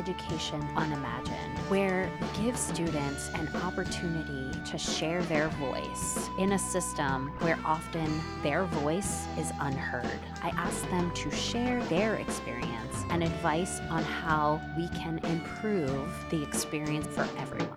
Education Unimagined, where we give students an opportunity to share their voice in a system where often their voice is unheard. I ask them to share their experience and advice on how we can improve the experience for everyone.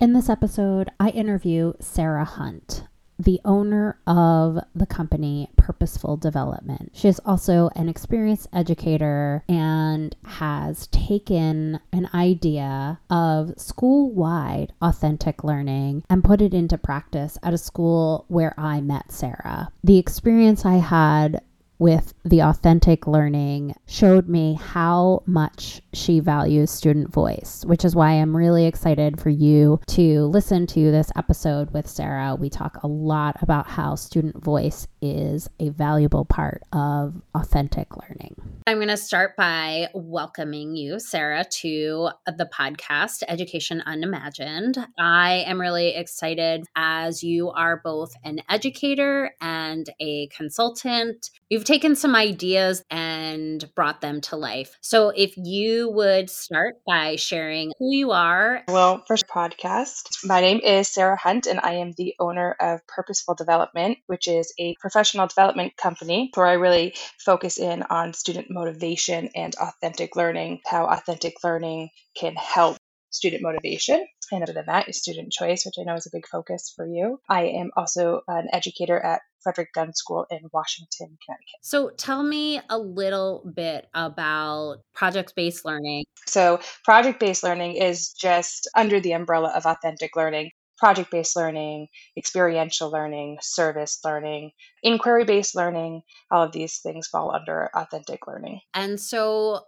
In this episode, I interview Sarah Hunt the owner of the company Purposeful Development. She is also an experienced educator and has taken an idea of school wide authentic learning and put it into practice at a school where I met Sarah. The experience I had with the authentic learning showed me how much she values student voice, which is why I'm really excited for you to listen to this episode with Sarah. We talk a lot about how student voice is a valuable part of authentic learning. I'm going to start by welcoming you, Sarah, to the podcast Education Unimagined. I am really excited as you are both an educator and a consultant. You've taken some ideas and brought them to life. So if you would start by sharing who you are. Well, first podcast. My name is Sarah Hunt, and I am the owner of Purposeful Development, which is a professional development company where I really focus in on student motivation and authentic learning, how authentic learning can help student motivation. And other than that is student choice, which I know is a big focus for you. I am also an educator at Frederick Gunn School in Washington, Connecticut. So tell me a little bit about project based learning. So, project based learning is just under the umbrella of authentic learning project based learning, experiential learning, service learning, inquiry based learning, all of these things fall under authentic learning. And so,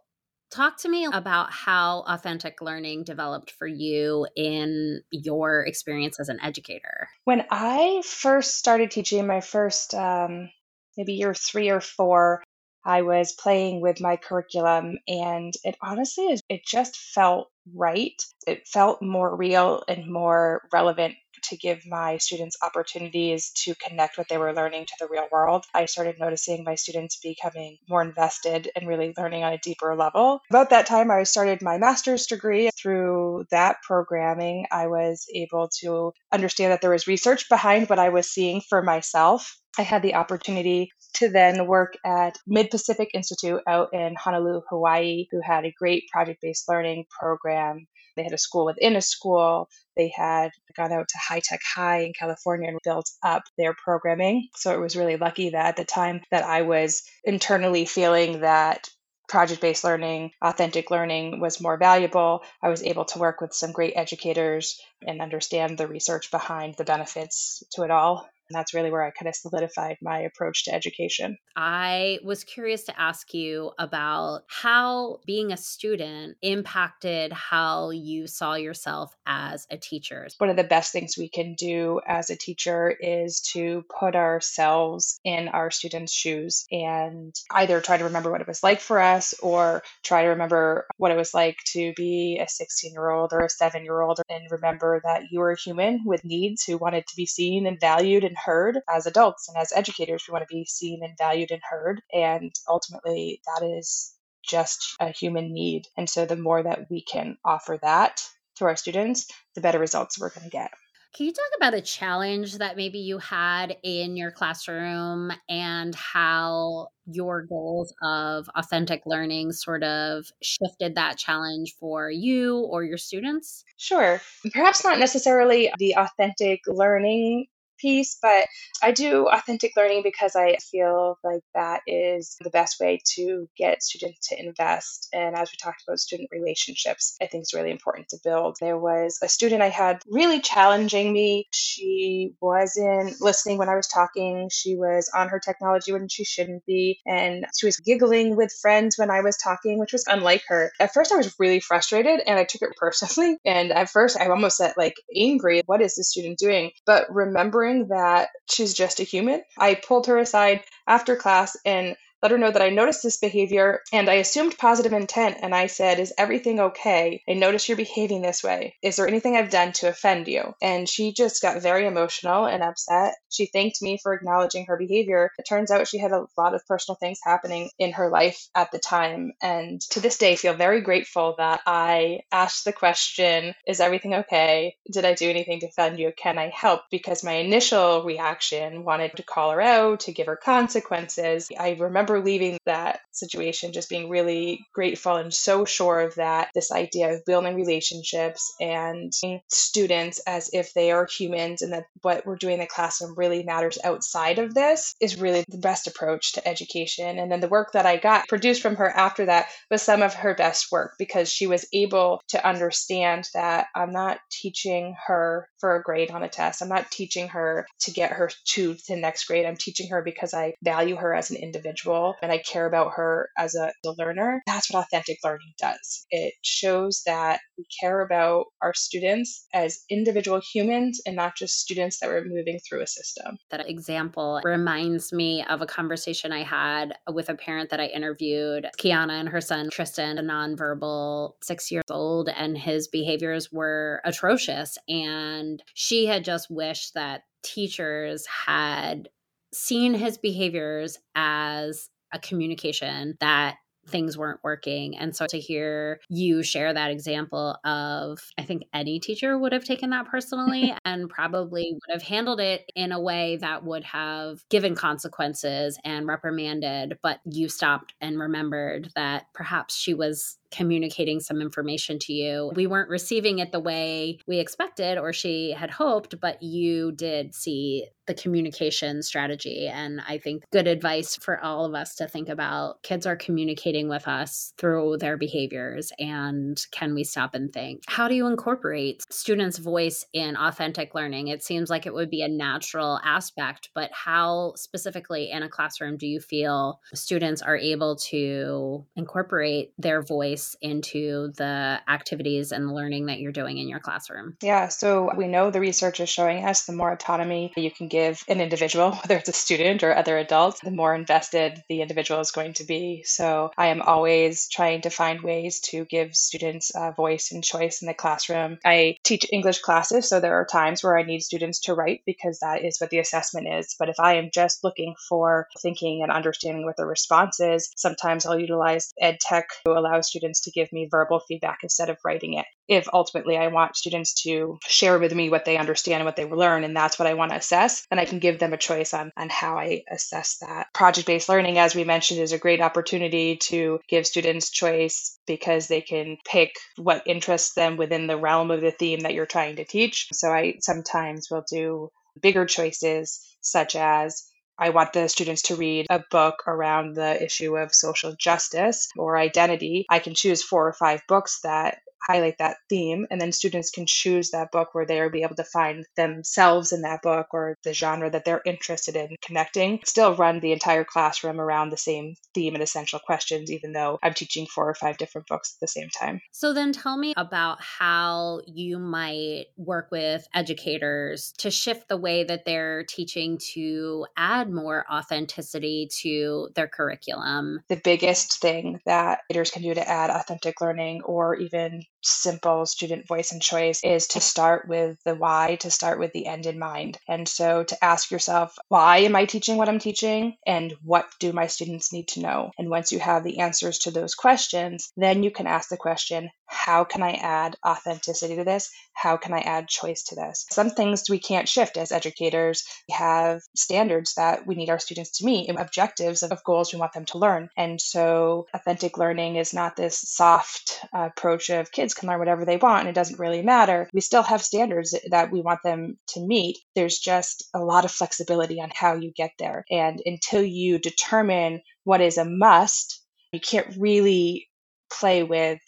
talk to me about how authentic learning developed for you in your experience as an educator. When I first started teaching, my first um, maybe year three or four, I was playing with my curriculum, and it honestly, it just felt right. It felt more real and more relevant to give my students opportunities to connect what they were learning to the real world. I started noticing my students becoming more invested and really learning on a deeper level. About that time, I started my master's degree. Through that programming, I was able to understand that there was research behind what I was seeing for myself. I had the opportunity to then work at Mid Pacific Institute out in Honolulu, Hawaii, who had a great project based learning program. They had a school within a school. They had gone out to High Tech High in California and built up their programming. So it was really lucky that at the time that I was internally feeling that project based learning, authentic learning was more valuable. I was able to work with some great educators and understand the research behind the benefits to it all. And that's really where I kind of solidified my approach to education. I was curious to ask you about how being a student impacted how you saw yourself as a teacher. One of the best things we can do as a teacher is to put ourselves in our students' shoes and either try to remember what it was like for us or try to remember what it was like to be a 16 year old or a seven year old and remember that you are a human with needs who wanted to be seen and valued and heard as adults and as educators. We want to be seen and valued and heard. And ultimately, that is just a human need. And so the more that we can offer that to our students, the better results we're going to get. Can you talk about a challenge that maybe you had in your classroom and how your goals of authentic learning sort of shifted that challenge for you or your students? Sure. Perhaps not necessarily the authentic learning piece, but I do authentic learning because I feel like that is the best way to get students to invest. And as we talked about student relationships, I think it's really important to build. There was a student I had really challenging me. She wasn't listening when I was talking, she was on her technology when she shouldn't be, and she was giggling with friends when I was talking, which was unlike her. At first, I was really frustrated and I took it personally. And at first, I almost said, like, angry. What is this student doing? But remembering that she's just a human. I pulled her aside after class and let her know that I noticed this behavior and I assumed positive intent. And I said, Is everything okay? I notice you're behaving this way. Is there anything I've done to offend you? And she just got very emotional and upset. She thanked me for acknowledging her behavior. It turns out she had a lot of personal things happening in her life at the time. And to this day, feel very grateful that I asked the question, Is everything okay? Did I do anything to offend you? Can I help? Because my initial reaction wanted to call her out, to give her consequences. I remember leaving that situation just being really grateful and so sure of that. This idea of building relationships and students as if they are humans and that what we're doing in the classroom really matters outside of this is really the best approach to education. And then the work that I got produced from her after that was some of her best work because she was able to understand that I'm not teaching her for a grade on a test. I'm not teaching her to get her to the next grade. I'm teaching her because I value her as an individual and I care about her as a, a learner. That's what authentic learning does. It shows that we care about our students as individual humans and not just students that were moving through a system. That example reminds me of a conversation I had with a parent that I interviewed, Kiana and her son Tristan, a nonverbal six years old, and his behaviors were atrocious. And she had just wished that teachers had seen his behaviors as a communication that things weren't working. And so to hear you share that example of, I think any teacher would have taken that personally and probably would have handled it in a way that would have given consequences and reprimanded, but you stopped and remembered that perhaps she was communicating some information to you. We weren't receiving it the way we expected or she had hoped, but you did see the communication strategy. And I think good advice for all of us to think about kids are communicating with us through their behaviors. And can we stop and think? How do you incorporate students' voice in authentic learning? It seems like it would be a natural aspect, but how specifically in a classroom do you feel students are able to incorporate their voice? Into the activities and learning that you're doing in your classroom? Yeah, so we know the research is showing us the more autonomy you can give an individual, whether it's a student or other adults, the more invested the individual is going to be. So I am always trying to find ways to give students a voice and choice in the classroom. I teach English classes, so there are times where I need students to write because that is what the assessment is. But if I am just looking for thinking and understanding what the response is, sometimes I'll utilize ed tech to allow students students to give me verbal feedback instead of writing it. If ultimately I want students to share with me what they understand and what they learn, and that's what I want to assess, then I can give them a choice on, on how I assess that. Project based learning, as we mentioned, is a great opportunity to give students choice because they can pick what interests them within the realm of the theme that you're trying to teach. So I sometimes will do bigger choices such as I want the students to read a book around the issue of social justice or identity. I can choose four or five books that highlight that theme and then students can choose that book where they'll be able to find themselves in that book or the genre that they're interested in connecting. Still run the entire classroom around the same theme and essential questions even though i'm teaching four or five different books at the same time. So then tell me about how you might work with educators to shift the way that they're teaching to add more authenticity to their curriculum. The biggest thing that educators can do to add authentic learning or even simple student voice and choice is to start with the why, to start with the end in mind. And so to ask yourself, why am I teaching what I'm teaching? And what do my students need to know? And once you have the answers to those questions, then you can ask the question, how can I add authenticity to this? How can I add choice to this? Some things we can't shift as educators. We have standards that we need our students to meet, objectives of goals we want them to learn. And so authentic learning is not this soft approach of kids can learn whatever they want and it doesn't really matter. We still have standards that we want them to meet. There's just a lot of flexibility on how you get there. And until you determine what is a must, you can't really play with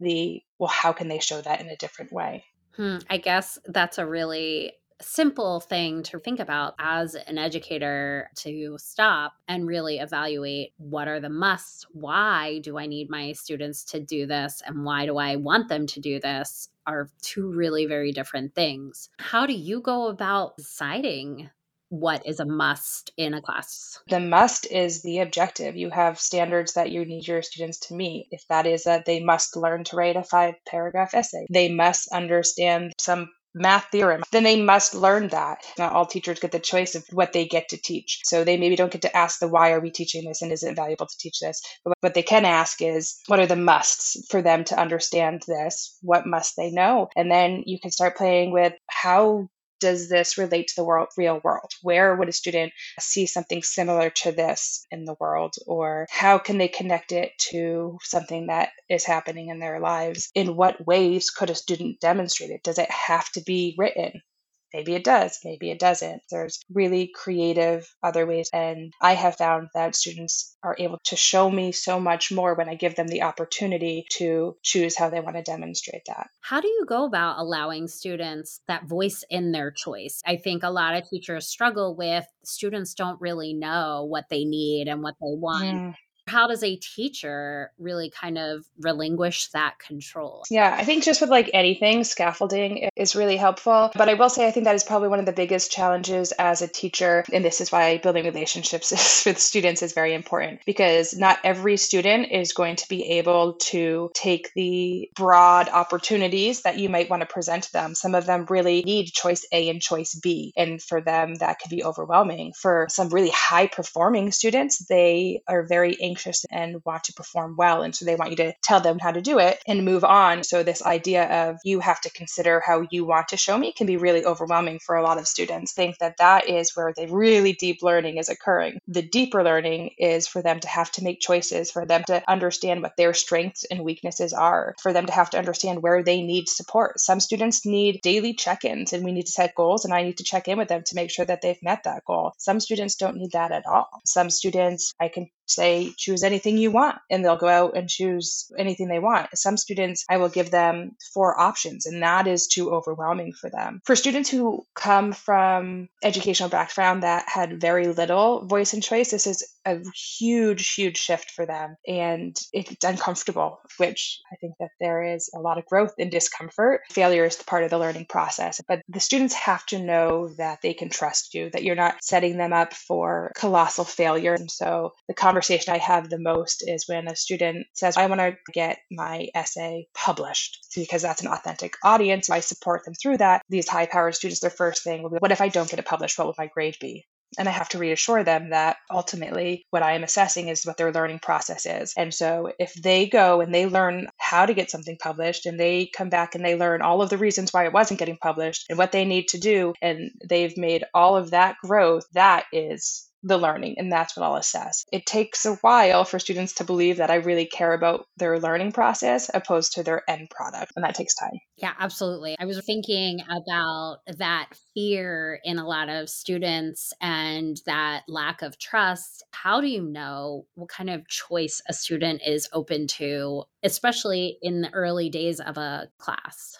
the, well, how can they show that in a different way? Hmm, I guess that's a really simple thing to think about as an educator to stop and really evaluate what are the musts? Why do I need my students to do this? And why do I want them to do this? Are two really very different things. How do you go about deciding what is a must in a class? The must is the objective. You have standards that you need your students to meet. If that is that they must learn to write a five paragraph essay, they must understand some math theorem, then they must learn that. Not all teachers get the choice of what they get to teach. So they maybe don't get to ask the why are we teaching this and is it valuable to teach this? But what they can ask is what are the musts for them to understand this? What must they know? And then you can start playing with how does this relate to the world, real world? Where would a student see something similar to this in the world? Or how can they connect it to something that is happening in their lives? In what ways could a student demonstrate it? Does it have to be written? Maybe it does, maybe it doesn't. There's really creative other ways. And I have found that students are able to show me so much more when I give them the opportunity to choose how they want to demonstrate that. How do you go about allowing students that voice in their choice? I think a lot of teachers struggle with students don't really know what they need and what they want. Mm. How does a teacher really kind of relinquish that control? Yeah, I think just with like anything, scaffolding is really helpful. But I will say, I think that is probably one of the biggest challenges as a teacher. And this is why building relationships with students is very important because not every student is going to be able to take the broad opportunities that you might want to present to them. Some of them really need choice A and choice B. And for them, that could be overwhelming. For some really high performing students, they are very anxious anxious and want to perform well. And so they want you to tell them how to do it and move on. So, this idea of you have to consider how you want to show me can be really overwhelming for a lot of students. Think that that is where the really deep learning is occurring. The deeper learning is for them to have to make choices, for them to understand what their strengths and weaknesses are, for them to have to understand where they need support. Some students need daily check ins, and we need to set goals, and I need to check in with them to make sure that they've met that goal. Some students don't need that at all. Some students, I can say choose anything you want and they'll go out and choose anything they want. Some students i will give them four options and that is too overwhelming for them. For students who come from educational background that had very little voice and choice this is a huge huge shift for them and it's uncomfortable which i think that there is a lot of growth and discomfort failure is part of the learning process but the students have to know that they can trust you that you're not setting them up for colossal failure and so the conversation conversation I have the most is when a student says, I want to get my essay published because that's an authentic audience. I support them through that. These high powered students, their first thing will be, What if I don't get it published? What will my grade be? And I have to reassure them that ultimately what I am assessing is what their learning process is. And so if they go and they learn how to get something published and they come back and they learn all of the reasons why it wasn't getting published and what they need to do, and they've made all of that growth, that is the learning and that's what I'll assess. It takes a while for students to believe that I really care about their learning process opposed to their end product and that takes time. Yeah, absolutely. I was thinking about that fear in a lot of students and that lack of trust. How do you know what kind of choice a student is open to, especially in the early days of a class?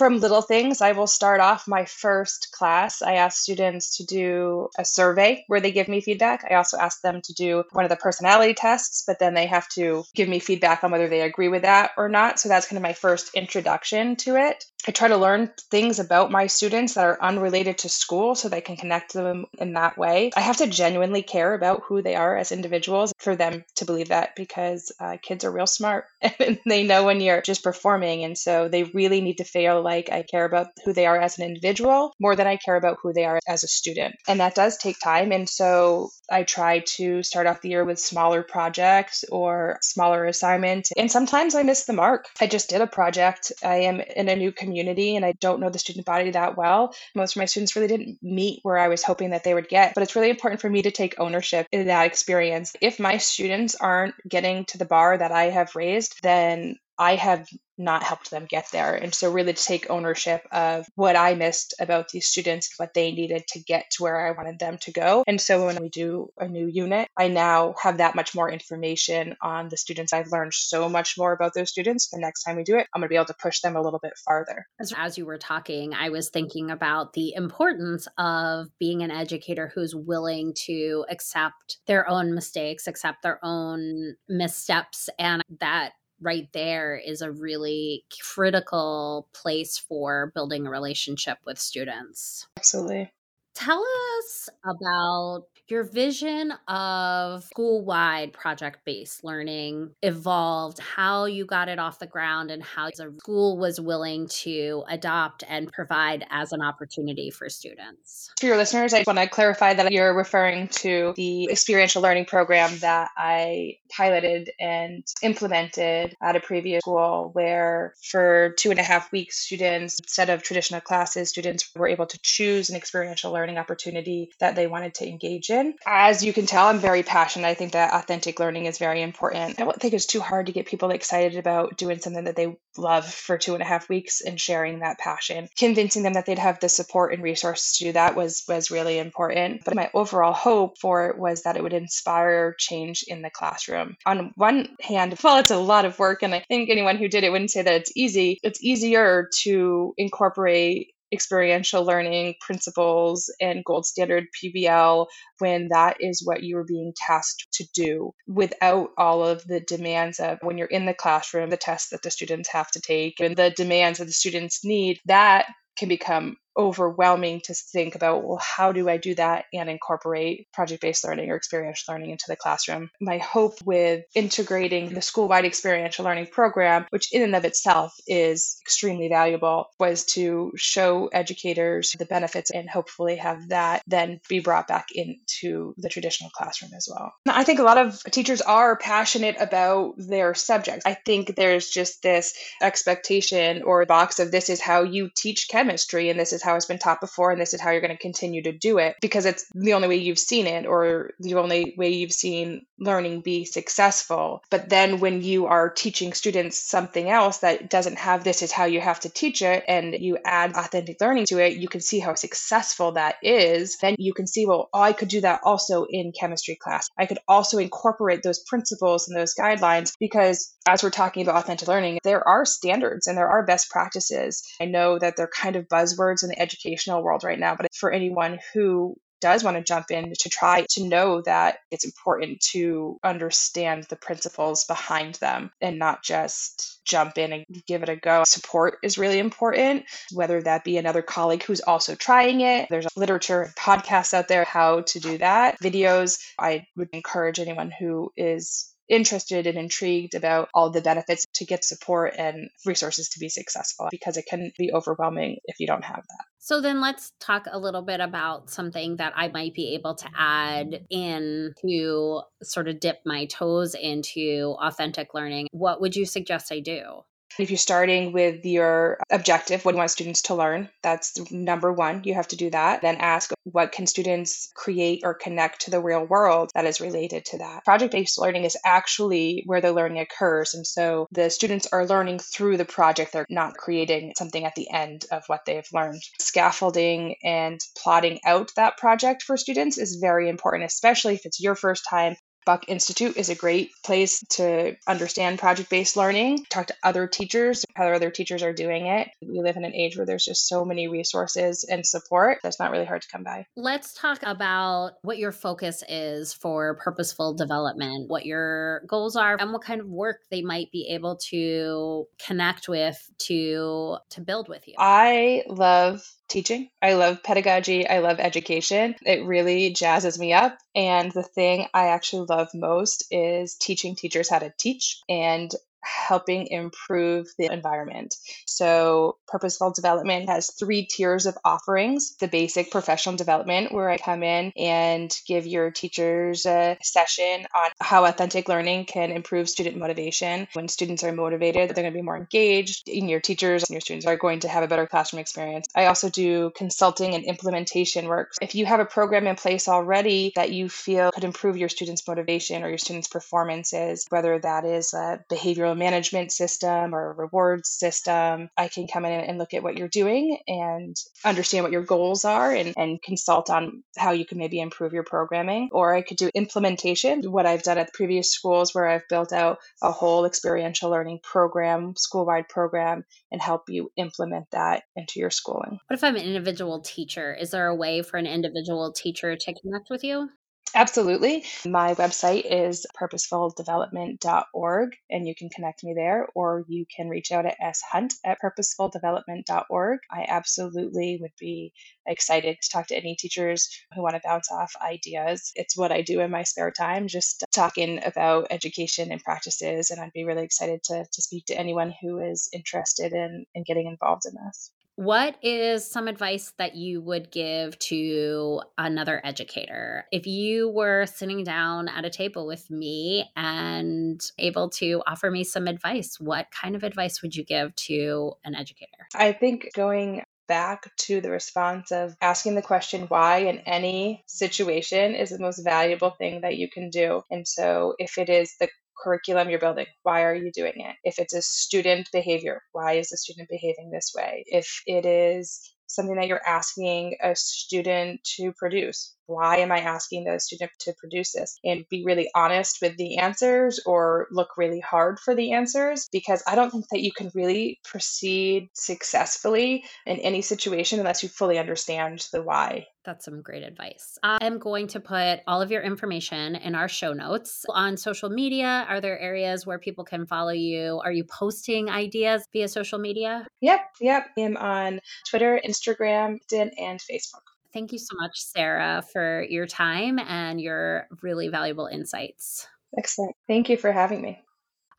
From little things, I will start off my first class. I ask students to do a survey where they give me feedback. I also ask them to do one of the personality tests, but then they have to give me feedback on whether they agree with that or not. So that's kind of my first introduction to it. I try to learn things about my students that are unrelated to school so they can connect them in that way. I have to genuinely care about who they are as individuals for them to believe that because uh, kids are real smart and they know when you're just performing. And so they really need to feel like I care about who they are as an individual more than I care about who they are as a student. And that does take time. And so I try to start off the year with smaller projects or smaller assignments. And sometimes I miss the mark. I just did a project. I am in a new community and I don't know the student body that well. Most of my students really didn't meet where I was hoping that they would get, but it's really important for me to take ownership in that experience. If my students aren't getting to the bar that I have raised, then I have not helped them get there. And so, really, to take ownership of what I missed about these students, what they needed to get to where I wanted them to go. And so, when we do a new unit, I now have that much more information on the students. I've learned so much more about those students. The next time we do it, I'm going to be able to push them a little bit farther. As, as you were talking, I was thinking about the importance of being an educator who's willing to accept their own mistakes, accept their own missteps, and that right there is a really critical place for building a relationship with students. Absolutely. Tell us about your vision of school wide project based learning evolved, how you got it off the ground, and how the school was willing to adopt and provide as an opportunity for students. For your listeners, I want to clarify that you're referring to the experiential learning program that I piloted and implemented at a previous school, where for two and a half weeks, students, instead of traditional classes, students were able to choose an experiential learning opportunity that they wanted to engage in. As you can tell, I'm very passionate. I think that authentic learning is very important. I don't think it's too hard to get people excited about doing something that they love for two and a half weeks and sharing that passion. Convincing them that they'd have the support and resources to do that was was really important. But my overall hope for it was that it would inspire change in the classroom. On one hand, well, it's a lot of work, and I think anyone who did it wouldn't say that it's easy. It's easier to incorporate experiential learning principles and gold standard PBL when that is what you are being tasked to do without all of the demands of when you're in the classroom, the tests that the students have to take, and the demands that the students need. That can become overwhelming to think about well how do i do that and incorporate project-based learning or experiential learning into the classroom? My hope with integrating the school-wide experiential learning program which in and of itself is extremely valuable was to show educators the benefits and hopefully have that then be brought back into the traditional classroom as well. I think a lot of teachers are passionate about their subjects. I think there's just this expectation or box of this is how you teach chemistry and this is is how it's been taught before and this is how you're going to continue to do it because it's the only way you've seen it or the only way you've seen learning be successful. But then when you are teaching students something else that doesn't have this is how you have to teach it and you add authentic learning to it, you can see how successful that is. Then you can see, well, oh, I could do that also in chemistry class. I could also incorporate those principles and those guidelines because as we're talking about authentic learning, there are standards and there are best practices. I know that they're kind of buzzwords in the educational world right now, but for anyone who does want to jump in to try to know that it's important to understand the principles behind them and not just jump in and give it a go. Support is really important, whether that be another colleague who's also trying it. There's literature and podcasts out there how to do that. Videos, I would encourage anyone who is interested and intrigued about all the benefits to get support and resources to be successful because it can be overwhelming if you don't have that. So then let's talk a little bit about something that I might be able to add in to sort of dip my toes into authentic learning. What would you suggest I do? If you're starting with your objective, what do you want students to learn? That's number one. You have to do that. Then ask what can students create or connect to the real world that is related to that. Project based learning is actually where the learning occurs. And so the students are learning through the project. They're not creating something at the end of what they've learned. Scaffolding and plotting out that project for students is very important, especially if it's your first time Buck Institute is a great place to understand project based learning, talk to other teachers, how other teachers are doing it. We live in an age where there's just so many resources and support that's not really hard to come by. Let's talk about what your focus is for purposeful development, what your goals are, and what kind of work they might be able to connect with to to build with you. I love teaching. I love pedagogy. I love education. It really jazzes me up. And the thing I actually love most is teaching teachers how to teach and helping improve the environment. So, purposeful development has three tiers of offerings the basic professional development, where I come in and give your teachers a session on how authentic learning can improve student motivation. When students are motivated, they're going to be more engaged, and your teachers and your students are going to have a better classroom experience. I also do consulting and implementation work. If you have a program in place already that you feel could improve your students' motivation or your students' performances, whether that is a behavioral management system or a rewards system. I can come in and look at what you're doing and understand what your goals are and, and consult on how you can maybe improve your programming. Or I could do implementation, what I've done at previous schools where I've built out a whole experiential learning program, school wide program, and help you implement that into your schooling. What if I'm an individual teacher? Is there a way for an individual teacher to connect with you? Absolutely. My website is purposefuldevelopment.org, and you can connect me there, or you can reach out at shunt at purposefuldevelopment.org. I absolutely would be excited to talk to any teachers who want to bounce off ideas. It's what I do in my spare time, just talking about education and practices, and I'd be really excited to, to speak to anyone who is interested in, in getting involved in this. What is some advice that you would give to another educator? If you were sitting down at a table with me and able to offer me some advice, what kind of advice would you give to an educator? I think going back to the response of asking the question why in any situation is the most valuable thing that you can do. And so if it is the curriculum you're building. Why are you doing it? If it's a student behavior, why is the student behaving this way? If it is something that you're asking a student to produce, why am I asking the student to produce this? And be really honest with the answers or look really hard for the answers because I don't think that you can really proceed successfully in any situation unless you fully understand the why. That's some great advice. I am going to put all of your information in our show notes on social media. Are there areas where people can follow you? Are you posting ideas via social media? Yep, yep. I'm on Twitter, Instagram, LinkedIn, and Facebook. Thank you so much, Sarah, for your time and your really valuable insights. Excellent. Thank you for having me.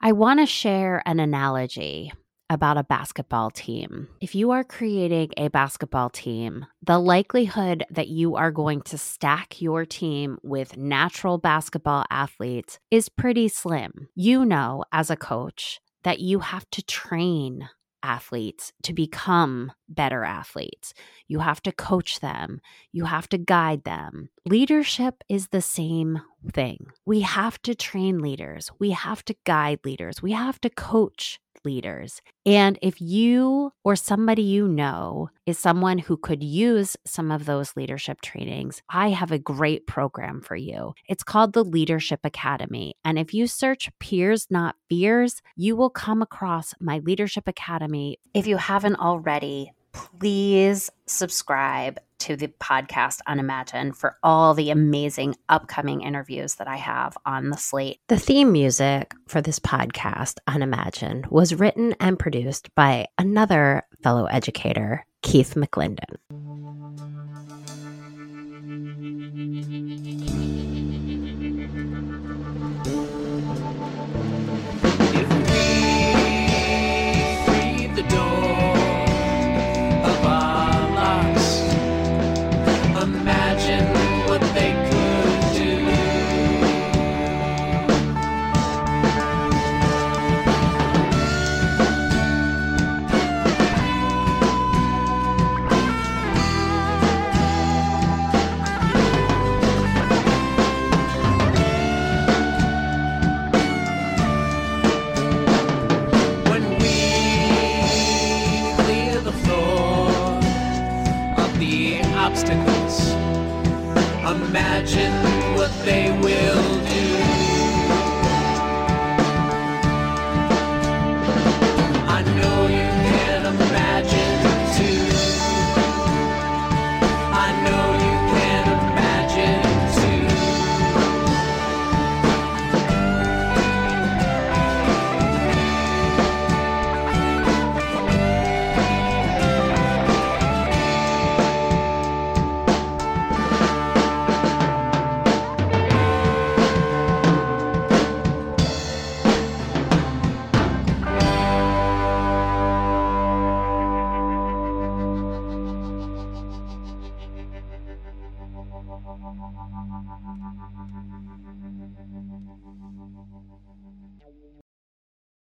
I want to share an analogy about a basketball team. If you are creating a basketball team, the likelihood that you are going to stack your team with natural basketball athletes is pretty slim. You know, as a coach, that you have to train athletes to become better athletes. You have to coach them, you have to guide them. Leadership is the same thing. We have to train leaders, we have to guide leaders, we have to coach leaders. And if you or somebody you know is someone who could use some of those leadership trainings, I have a great program for you. It's called the Leadership Academy. And if you search Peers Not Fears, you will come across my Leadership Academy. If you haven't already, please subscribe to the podcast Unimagine for all the amazing upcoming interviews that I have on the slate. The theme music for this podcast, Unimagine, was written and produced by another fellow educator, Keith McClendon.